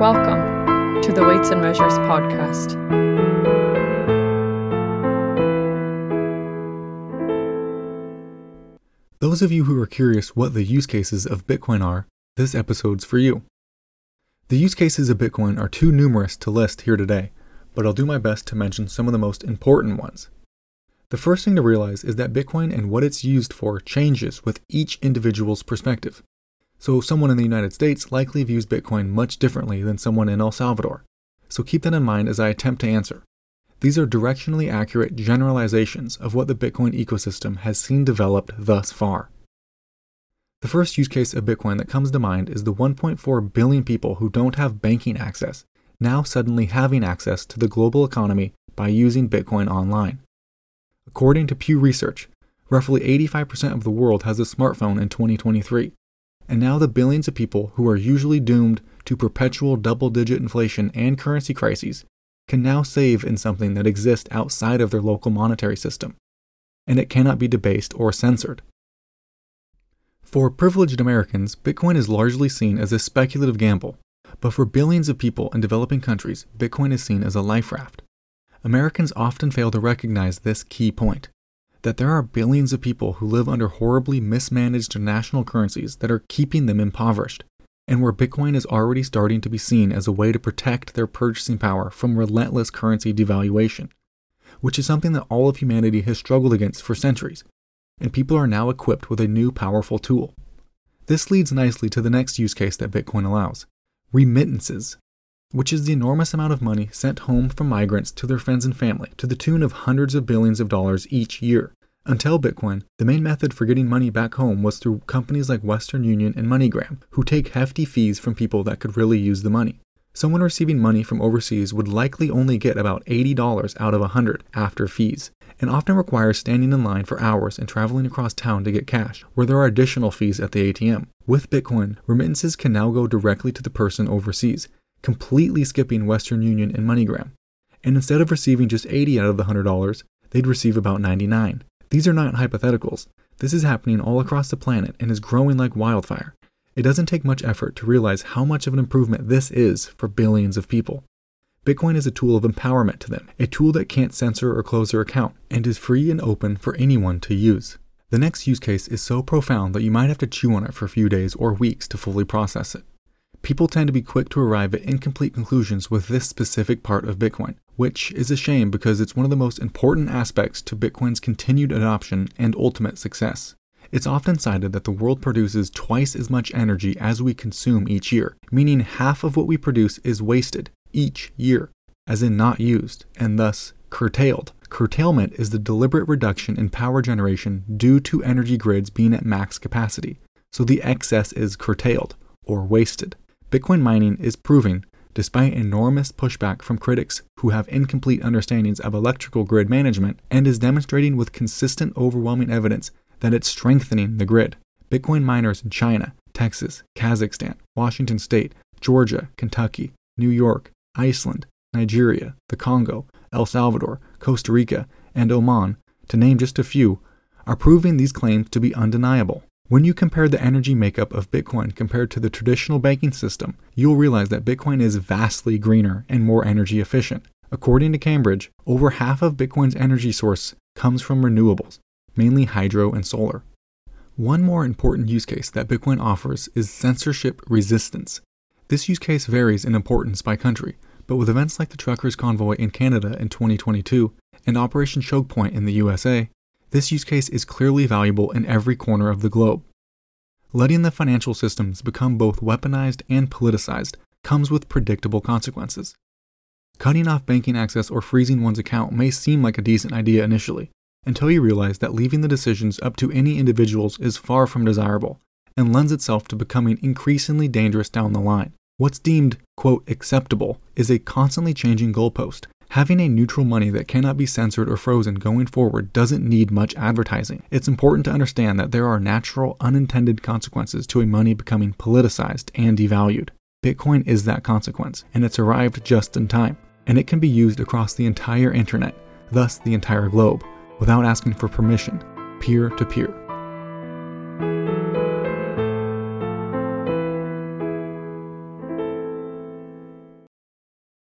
Welcome to the Weights and Measures podcast. Those of you who are curious what the use cases of Bitcoin are, this episode's for you. The use cases of Bitcoin are too numerous to list here today, but I'll do my best to mention some of the most important ones. The first thing to realize is that Bitcoin and what it's used for changes with each individual's perspective. So, someone in the United States likely views Bitcoin much differently than someone in El Salvador. So, keep that in mind as I attempt to answer. These are directionally accurate generalizations of what the Bitcoin ecosystem has seen developed thus far. The first use case of Bitcoin that comes to mind is the 1.4 billion people who don't have banking access now suddenly having access to the global economy by using Bitcoin online. According to Pew Research, roughly 85% of the world has a smartphone in 2023, and now the billions of people who are usually doomed to perpetual double digit inflation and currency crises can now save in something that exists outside of their local monetary system, and it cannot be debased or censored. For privileged Americans, Bitcoin is largely seen as a speculative gamble, but for billions of people in developing countries, Bitcoin is seen as a life raft. Americans often fail to recognize this key point that there are billions of people who live under horribly mismanaged national currencies that are keeping them impoverished, and where Bitcoin is already starting to be seen as a way to protect their purchasing power from relentless currency devaluation, which is something that all of humanity has struggled against for centuries, and people are now equipped with a new powerful tool. This leads nicely to the next use case that Bitcoin allows remittances, which is the enormous amount of money sent home from migrants to their friends and family to the tune of hundreds of billions of dollars each year. Until Bitcoin, the main method for getting money back home was through companies like Western Union and MoneyGram, who take hefty fees from people that could really use the money. Someone receiving money from overseas would likely only get about $80 out of 100 after fees, and often requires standing in line for hours and traveling across town to get cash, where there are additional fees at the ATM. With Bitcoin, remittances can now go directly to the person overseas, completely skipping Western Union and MoneyGram. And instead of receiving just 80 out of the $100, they'd receive about 99. These are not hypotheticals. This is happening all across the planet and is growing like wildfire. It doesn't take much effort to realize how much of an improvement this is for billions of people. Bitcoin is a tool of empowerment to them, a tool that can't censor or close their account, and is free and open for anyone to use. The next use case is so profound that you might have to chew on it for a few days or weeks to fully process it. People tend to be quick to arrive at incomplete conclusions with this specific part of Bitcoin, which is a shame because it's one of the most important aspects to Bitcoin's continued adoption and ultimate success. It's often cited that the world produces twice as much energy as we consume each year, meaning half of what we produce is wasted each year, as in not used, and thus curtailed. Curtailment is the deliberate reduction in power generation due to energy grids being at max capacity, so the excess is curtailed or wasted. Bitcoin mining is proving, despite enormous pushback from critics who have incomplete understandings of electrical grid management, and is demonstrating with consistent, overwhelming evidence that it's strengthening the grid. Bitcoin miners in China, Texas, Kazakhstan, Washington State, Georgia, Kentucky, New York, Iceland, Nigeria, the Congo, El Salvador, Costa Rica, and Oman, to name just a few, are proving these claims to be undeniable. When you compare the energy makeup of Bitcoin compared to the traditional banking system, you'll realize that Bitcoin is vastly greener and more energy efficient. According to Cambridge, over half of Bitcoin's energy source comes from renewables, mainly hydro and solar. One more important use case that Bitcoin offers is censorship resistance. This use case varies in importance by country, but with events like the Truckers' Convoy in Canada in 2022 and Operation Choke Point in the USA, this use case is clearly valuable in every corner of the globe. Letting the financial systems become both weaponized and politicized comes with predictable consequences. Cutting off banking access or freezing one's account may seem like a decent idea initially, until you realize that leaving the decisions up to any individuals is far from desirable and lends itself to becoming increasingly dangerous down the line. What's deemed, quote, acceptable is a constantly changing goalpost Having a neutral money that cannot be censored or frozen going forward doesn't need much advertising. It's important to understand that there are natural, unintended consequences to a money becoming politicized and devalued. Bitcoin is that consequence, and it's arrived just in time, and it can be used across the entire internet, thus the entire globe, without asking for permission, peer to peer.